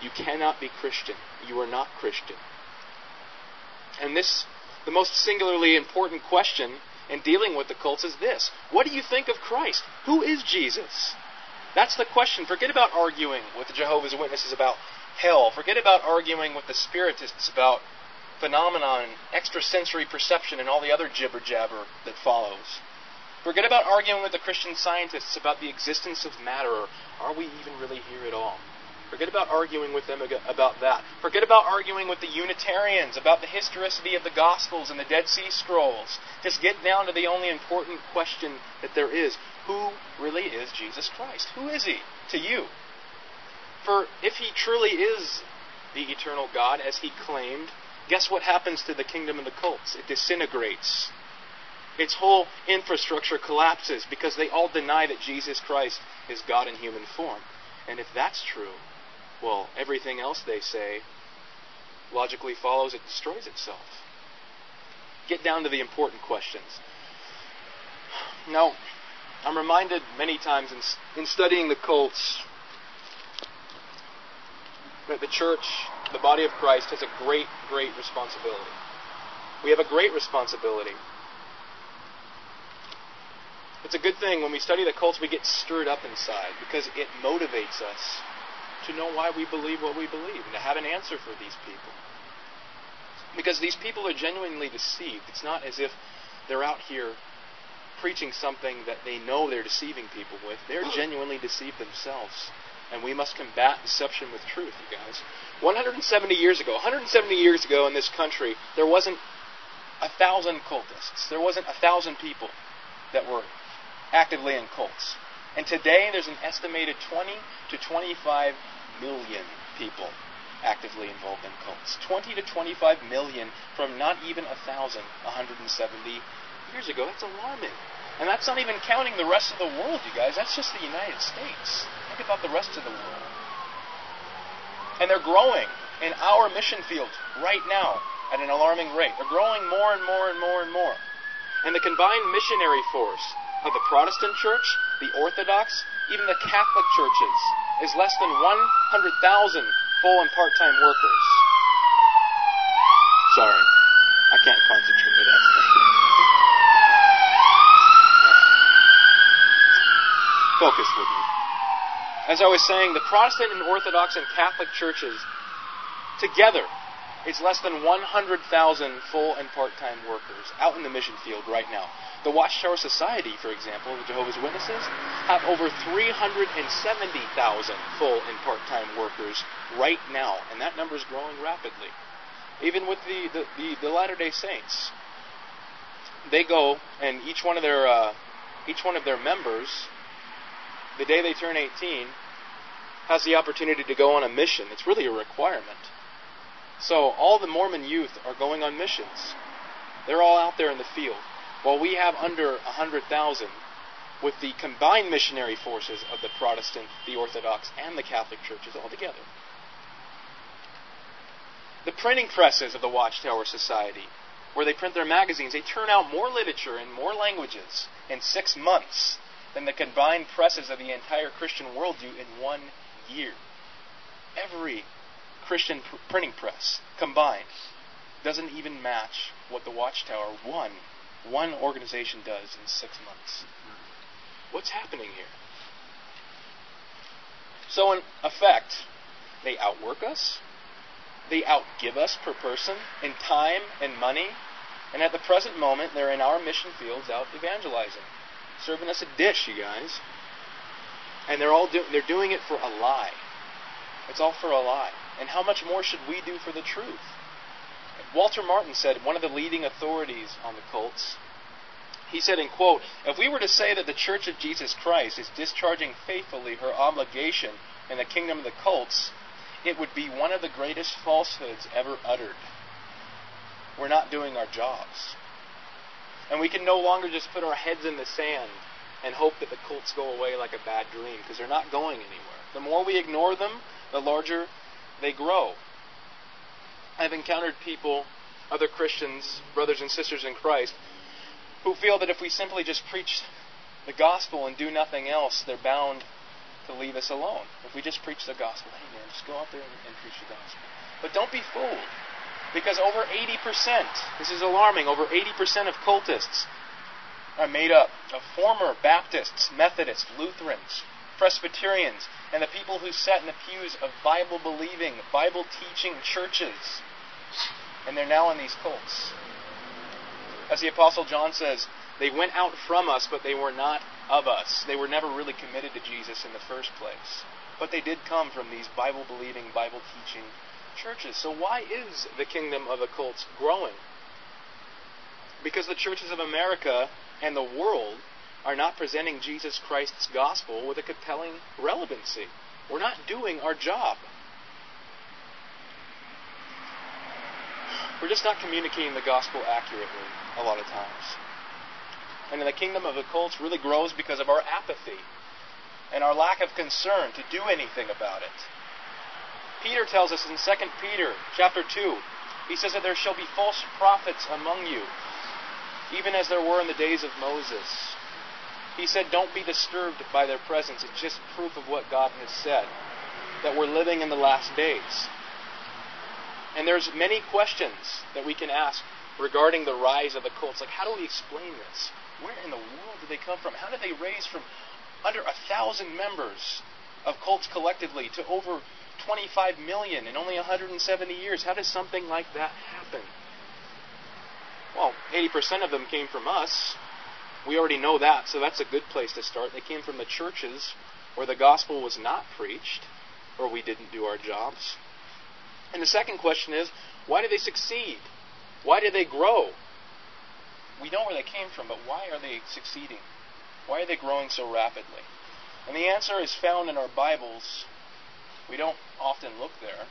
You cannot be Christian. You are not Christian. And this, the most singularly important question in dealing with the cults is this What do you think of Christ? Who is Jesus? That's the question. Forget about arguing with the Jehovah's Witnesses about hell. Forget about arguing with the Spiritists about phenomenon, extrasensory perception, and all the other jibber jabber that follows. Forget about arguing with the Christian scientists about the existence of matter, or are we even really here at all? Forget about arguing with them about that. Forget about arguing with the Unitarians about the historicity of the Gospels and the Dead Sea Scrolls. Just get down to the only important question that there is Who really is Jesus Christ? Who is he to you? For if he truly is the eternal God, as he claimed, guess what happens to the kingdom of the cults? It disintegrates. Its whole infrastructure collapses because they all deny that Jesus Christ is God in human form. And if that's true, well, everything else they say logically follows it destroys itself. Get down to the important questions. Now, I'm reminded many times in, in studying the cults that the church, the body of Christ, has a great, great responsibility. We have a great responsibility. It's a good thing when we study the cults, we get stirred up inside because it motivates us to know why we believe what we believe and to have an answer for these people. Because these people are genuinely deceived. It's not as if they're out here preaching something that they know they're deceiving people with. They're genuinely deceived themselves. And we must combat deception with truth, you guys. 170 years ago, 170 years ago in this country, there wasn't a thousand cultists. There wasn't a thousand people that were actively in cults. And today there's an estimated 20 to 25 million people actively involved in cults. 20 to 25 million from not even a thousand 170 years ago. That's alarming. And that's not even counting the rest of the world, you guys. That's just the United States. Think about the rest of the world. And they're growing in our mission field right now at an alarming rate. They're growing more and more and more and more. And the combined missionary force of the Protestant church, the Orthodox, even the Catholic churches is less than 100,000 full and part time workers. Sorry, I can't concentrate. Focus with me. As I was saying, the Protestant and Orthodox and Catholic churches together it's less than 100,000 full and part time workers out in the mission field right now. The Watchtower Society, for example, the Jehovah's Witnesses, have over 370,000 full and part time workers right now, and that number is growing rapidly. Even with the, the, the, the Latter day Saints, they go, and each one of their, uh, each one of their members, the day they turn 18, has the opportunity to go on a mission. It's really a requirement. So all the Mormon youth are going on missions. They're all out there in the field. While we have under 100,000 with the combined missionary forces of the Protestant, the Orthodox, and the Catholic churches all together. The printing presses of the Watchtower Society, where they print their magazines, they turn out more literature in more languages in six months than the combined presses of the entire Christian world do in one year. Every Christian pr- printing press combined doesn't even match what the Watchtower, one one organization does in six months. What's happening here? So, in effect, they outwork us, they outgive us per person in time and money, and at the present moment, they're in our mission fields out evangelizing, serving us a dish, you guys. And they're all do- they're doing it for a lie. It's all for a lie. And how much more should we do for the truth? Walter Martin said, one of the leading authorities on the cults, he said in quote, if we were to say that the Church of Jesus Christ is discharging faithfully her obligation in the kingdom of the cults, it would be one of the greatest falsehoods ever uttered. We're not doing our jobs. And we can no longer just put our heads in the sand and hope that the cults go away like a bad dream, because they're not going anywhere. The more we ignore them, the larger they grow. I've encountered people, other Christians, brothers and sisters in Christ, who feel that if we simply just preach the gospel and do nothing else, they're bound to leave us alone. If we just preach the gospel, hey man, just go out there and, and preach the gospel. But don't be fooled. Because over 80%, this is alarming, over 80% of cultists are made up of former Baptists, Methodists, Lutherans, Presbyterians, and the people who sat in the pews of Bible believing, Bible teaching churches. And they're now in these cults. As the Apostle John says, they went out from us, but they were not of us. They were never really committed to Jesus in the first place. But they did come from these Bible believing, Bible teaching churches. So why is the kingdom of the cults growing? Because the churches of America and the world are not presenting Jesus Christ's gospel with a compelling relevancy. We're not doing our job. We're just not communicating the gospel accurately a lot of times. And the kingdom of the cults really grows because of our apathy and our lack of concern to do anything about it. Peter tells us in 2 Peter chapter 2, he says that there shall be false prophets among you, even as there were in the days of Moses. He said, Don't be disturbed by their presence. It's just proof of what God has said, that we're living in the last days. And there's many questions that we can ask regarding the rise of the cults. Like, how do we explain this? Where in the world did they come from? How did they raise from under a thousand members of cults collectively to over 25 million in only 170 years? How does something like that happen? Well, 80% of them came from us. We already know that, so that's a good place to start. They came from the churches where the gospel was not preached, or we didn't do our jobs. And the second question is, why do they succeed? Why did they grow? We know where they came from, but why are they succeeding? Why are they growing so rapidly? And the answer is found in our Bibles. We don't often look there.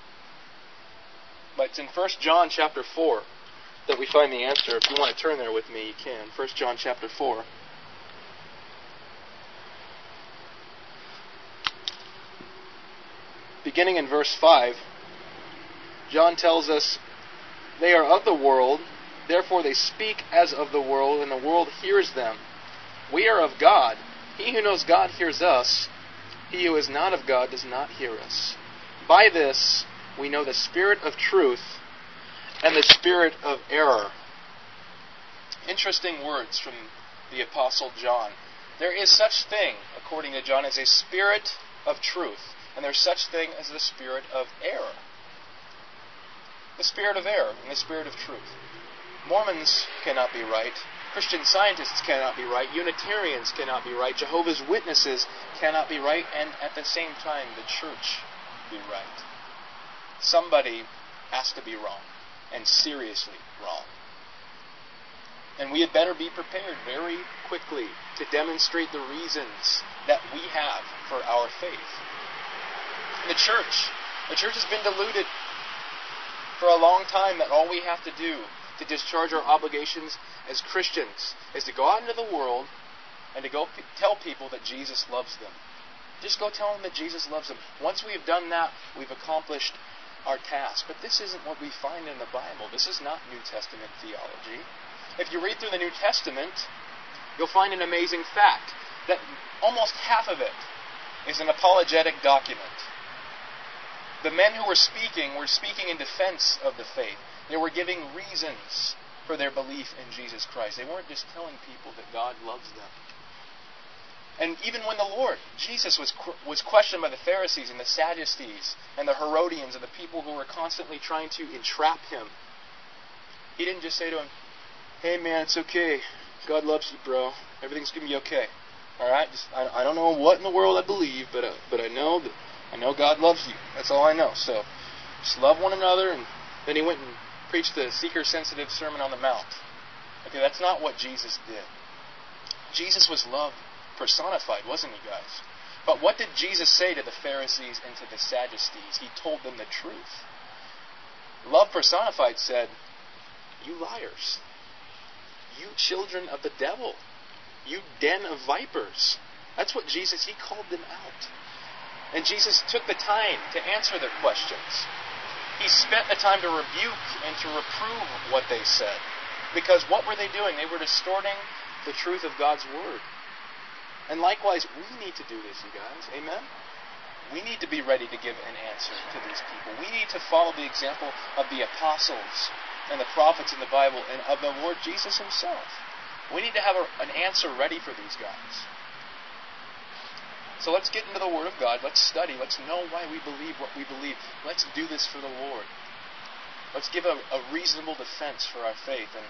But it's in 1 John chapter 4 that we find the answer. If you want to turn there with me, you can. 1 John chapter 4. Beginning in verse 5, John tells us, They are of the world, therefore they speak as of the world, and the world hears them. We are of God. He who knows God hears us. He who is not of God does not hear us. By this we know the spirit of truth and the spirit of error. Interesting words from the Apostle John. There is such thing, according to John, as a spirit of truth, and there's such thing as the spirit of error. The spirit of error and the spirit of truth. Mormons cannot be right. Christian scientists cannot be right. Unitarians cannot be right. Jehovah's Witnesses cannot be right. And at the same time, the church be right. Somebody has to be wrong and seriously wrong. And we had better be prepared very quickly to demonstrate the reasons that we have for our faith. The church, the church has been deluded for a long time that all we have to do to discharge our obligations as Christians is to go out into the world and to go p- tell people that Jesus loves them. Just go tell them that Jesus loves them. Once we have done that, we've accomplished our task. But this isn't what we find in the Bible. This is not New Testament theology. If you read through the New Testament, you'll find an amazing fact that almost half of it is an apologetic document. The men who were speaking were speaking in defense of the faith. They were giving reasons for their belief in Jesus Christ. They weren't just telling people that God loves them. And even when the Lord, Jesus, was, was questioned by the Pharisees and the Sadducees and the Herodians and the people who were constantly trying to entrap him, he didn't just say to him, Hey man, it's okay. God loves you, bro. Everything's going to be okay. All right? Just, I, I don't know what in the world I believe, but, uh, but I know that I know God loves you. That's all I know. So just love one another. And then he went and preached the seeker sensitive Sermon on the Mount. Okay, that's not what Jesus did. Jesus was love personified, wasn't he, guys? But what did Jesus say to the Pharisees and to the Sadducees? He told them the truth. Love personified said, You liars. You children of the devil. You den of vipers. That's what Jesus, he called them out. And Jesus took the time to answer their questions. He spent the time to rebuke and to reprove what they said. Because what were they doing? They were distorting the truth of God's Word. And likewise, we need to do this, you guys. Amen? We need to be ready to give an answer to these people. We need to follow the example of the apostles and the prophets in the Bible and of the Lord Jesus himself. We need to have a, an answer ready for these guys. So let's get into the Word of God. Let's study. Let's know why we believe what we believe. Let's do this for the Lord. Let's give a, a reasonable defense for our faith. And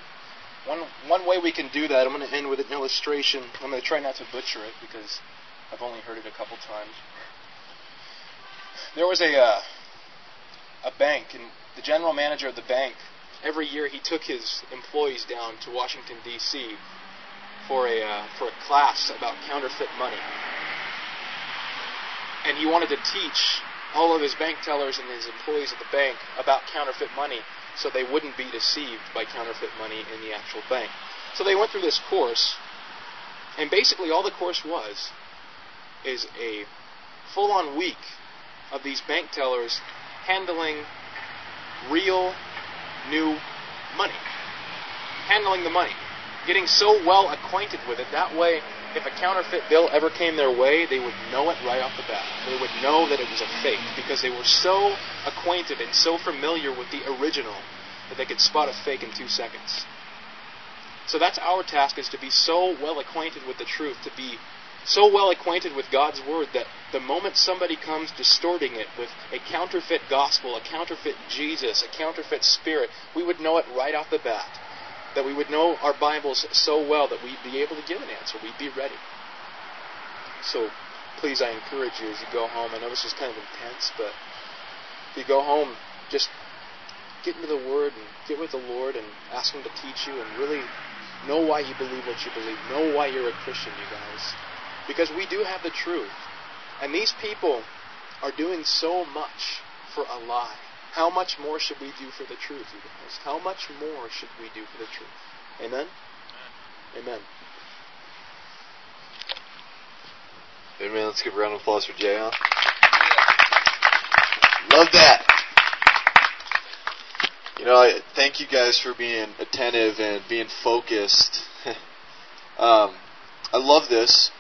one, one way we can do that, I'm going to end with an illustration. I'm going to try not to butcher it because I've only heard it a couple times. There was a, uh, a bank, and the general manager of the bank, every year he took his employees down to Washington, D.C. for a, uh, for a class about counterfeit money and he wanted to teach all of his bank tellers and his employees at the bank about counterfeit money so they wouldn't be deceived by counterfeit money in the actual bank. So they went through this course, and basically all the course was is a full on week of these bank tellers handling real new money. Handling the money. Getting so well acquainted with it, that way if a counterfeit bill ever came their way, they would know it right off the bat. They would know that it was a fake because they were so acquainted and so familiar with the original that they could spot a fake in two seconds. So that's our task is to be so well acquainted with the truth, to be so well acquainted with God's word that the moment somebody comes distorting it with a counterfeit gospel, a counterfeit Jesus, a counterfeit spirit, we would know it right off the bat that we would know our Bibles so well that we'd be able to give an answer. We'd be ready. So please, I encourage you as you go home. I know this is kind of intense, but if you go home, just get into the Word and get with the Lord and ask Him to teach you and really know why you believe what you believe. Know why you're a Christian, you guys. Because we do have the truth. And these people are doing so much for a lie. How much more should we do for the truth, you guys? How much more should we do for the truth? Amen? Amen. Amen. Let's give a round of applause for Jay, huh? Love that. You know, I thank you guys for being attentive and being focused. [LAUGHS] um, I love this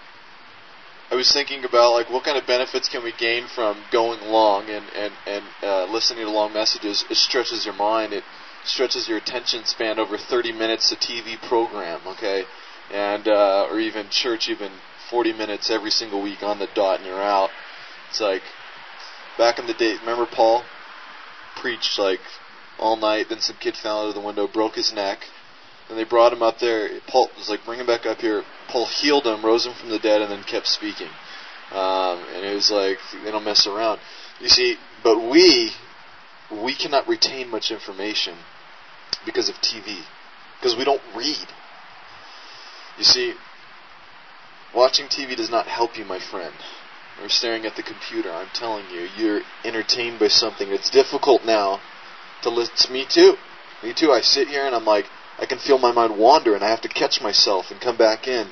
I was thinking about like what kind of benefits can we gain from going long and and and uh, listening to long messages. It stretches your mind. It stretches your attention span over 30 minutes a TV program. Okay, and uh, or even church, even 40 minutes every single week on the dot, and you're out. It's like back in the day. Remember Paul preached like all night. Then some kid fell out of the window, broke his neck. And they brought him up there. Paul was like, bring him back up here. Paul healed him, rose him from the dead, and then kept speaking. Um, and it was like, they don't mess around. You see, but we, we cannot retain much information because of TV. Because we don't read. You see, watching TV does not help you, my friend. Or staring at the computer. I'm telling you, you're entertained by something. It's difficult now to listen. To me too. Me too. I sit here and I'm like, I can feel my mind wander and I have to catch myself and come back in,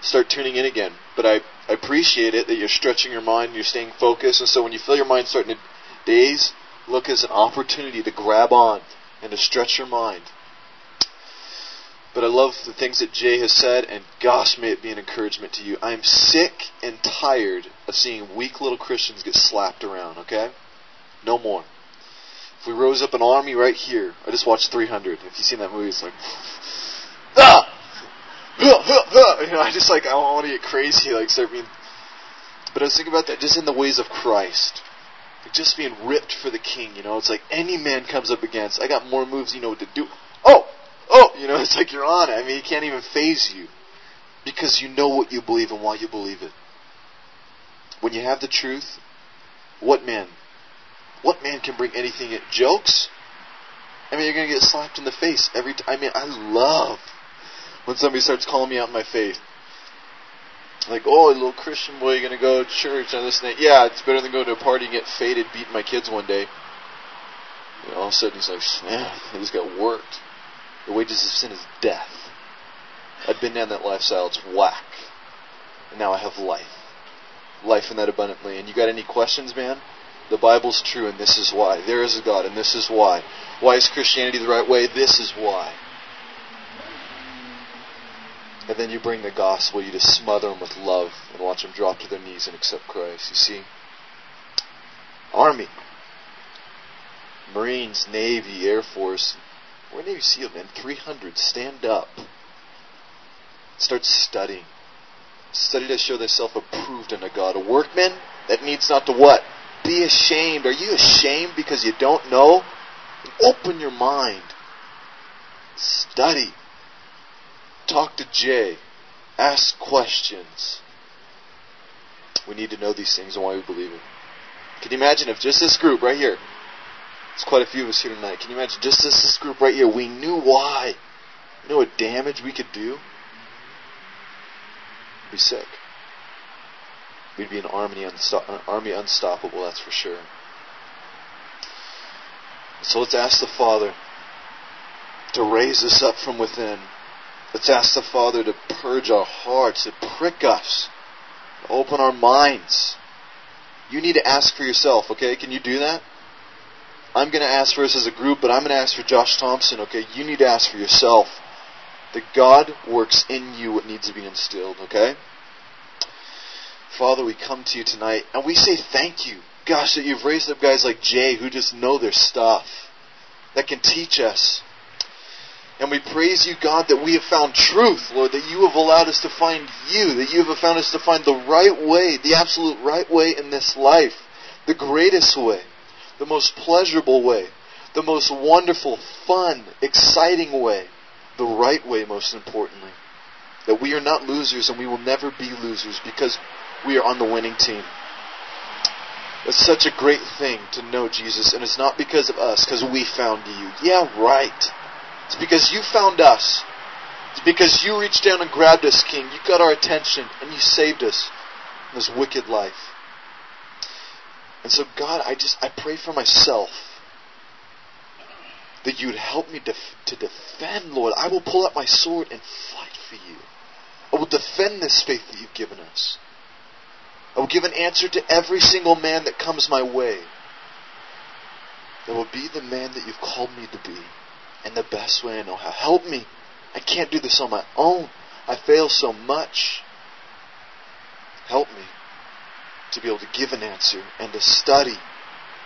start tuning in again. But I, I appreciate it that you're stretching your mind, you're staying focused, and so when you feel your mind starting to daze, look as an opportunity to grab on and to stretch your mind. But I love the things that Jay has said, and gosh, may it be an encouragement to you. I am sick and tired of seeing weak little Christians get slapped around, okay? No more. If we rose up an army right here, I just watched 300. If you've seen that movie, it's like, [LAUGHS] ah! [LAUGHS] You know, I just like, I want to get crazy, like start being. But I was thinking about that just in the ways of Christ. Like just being ripped for the king, you know? It's like any man comes up against, I got more moves, you know what to do. Oh! Oh! You know, [LAUGHS] it's like you're on it. I mean, he can't even phase you. Because you know what you believe and why you believe it. When you have the truth, what man? What man can bring anything at jokes? I mean, you're to get slapped in the face every time. I mean, I love when somebody starts calling me out my faith. Like, oh, a little Christian boy, you're to go to church and this and that. Yeah, it's better than going to a party and get faded beating my kids one day. Know, all of a sudden he's like, man, I just got worked. The wages of sin is death. I've been down that lifestyle, it's whack. And now I have life. Life in that abundantly. And you got any questions, man? The Bible's true, and this is why. There is a God, and this is why. Why is Christianity the right way? This is why. And then you bring the gospel, you just smother them with love and watch them drop to their knees and accept Christ. You see? Army. Marines, Navy, Air Force. We're Navy SEAL, man. 300. Stand up. Start studying. Study to show thyself approved unto God. A workman that needs not to what? Be ashamed. Are you ashamed because you don't know? Open your mind. Study. Talk to Jay. Ask questions. We need to know these things and why we believe it. Can you imagine if just this group right here, it's quite a few of us here tonight, can you imagine just this, this group right here, we knew why? You know what damage we could do? Be sick. We'd be an army, unsto- uh, army unstoppable, that's for sure. So let's ask the Father to raise us up from within. Let's ask the Father to purge our hearts, to prick us, to open our minds. You need to ask for yourself, okay? Can you do that? I'm going to ask for us as a group, but I'm going to ask for Josh Thompson, okay? You need to ask for yourself that God works in you what needs to be instilled, okay? Father, we come to you tonight and we say thank you. Gosh, that you've raised up guys like Jay who just know their stuff, that can teach us. And we praise you, God, that we have found truth, Lord, that you have allowed us to find you, that you have found us to find the right way, the absolute right way in this life, the greatest way, the most pleasurable way, the most wonderful, fun, exciting way, the right way, most importantly. That we are not losers and we will never be losers because we are on the winning team. It's such a great thing to know Jesus, and it's not because of us, because we found you. Yeah, right. It's because you found us. It's because you reached down and grabbed us, King. You got our attention, and you saved us from this wicked life. And so, God, I just I pray for myself that you'd help me def- to defend, Lord. I will pull out my sword and fight for you. I will defend this faith that you've given us. I will give an answer to every single man that comes my way. I will be the man that you've called me to be in the best way I know how. Help me. I can't do this on my own. I fail so much. Help me to be able to give an answer and to study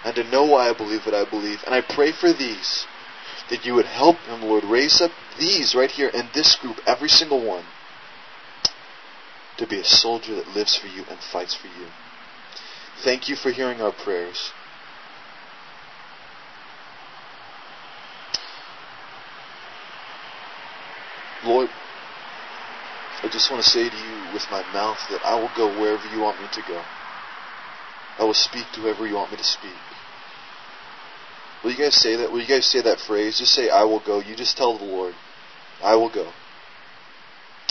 and to know why I believe what I believe. And I pray for these that you would help them, Lord, raise up these right here in this group, every single one, to be a soldier that lives for you and fights for you. Thank you for hearing our prayers. Lord, I just want to say to you with my mouth that I will go wherever you want me to go. I will speak to whoever you want me to speak. Will you guys say that? Will you guys say that phrase? Just say, I will go. You just tell the Lord, I will go.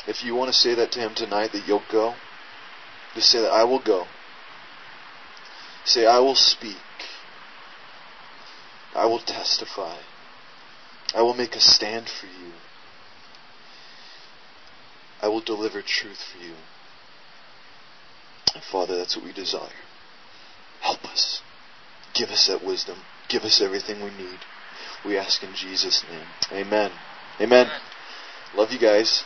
If you want to say that to Him tonight, that you'll go, just say that, I will go. Say, I will speak. I will testify. I will make a stand for you. I will deliver truth for you. And Father, that's what we desire. Help us. Give us that wisdom. Give us everything we need. We ask in Jesus' name. Amen. Amen. Love you guys.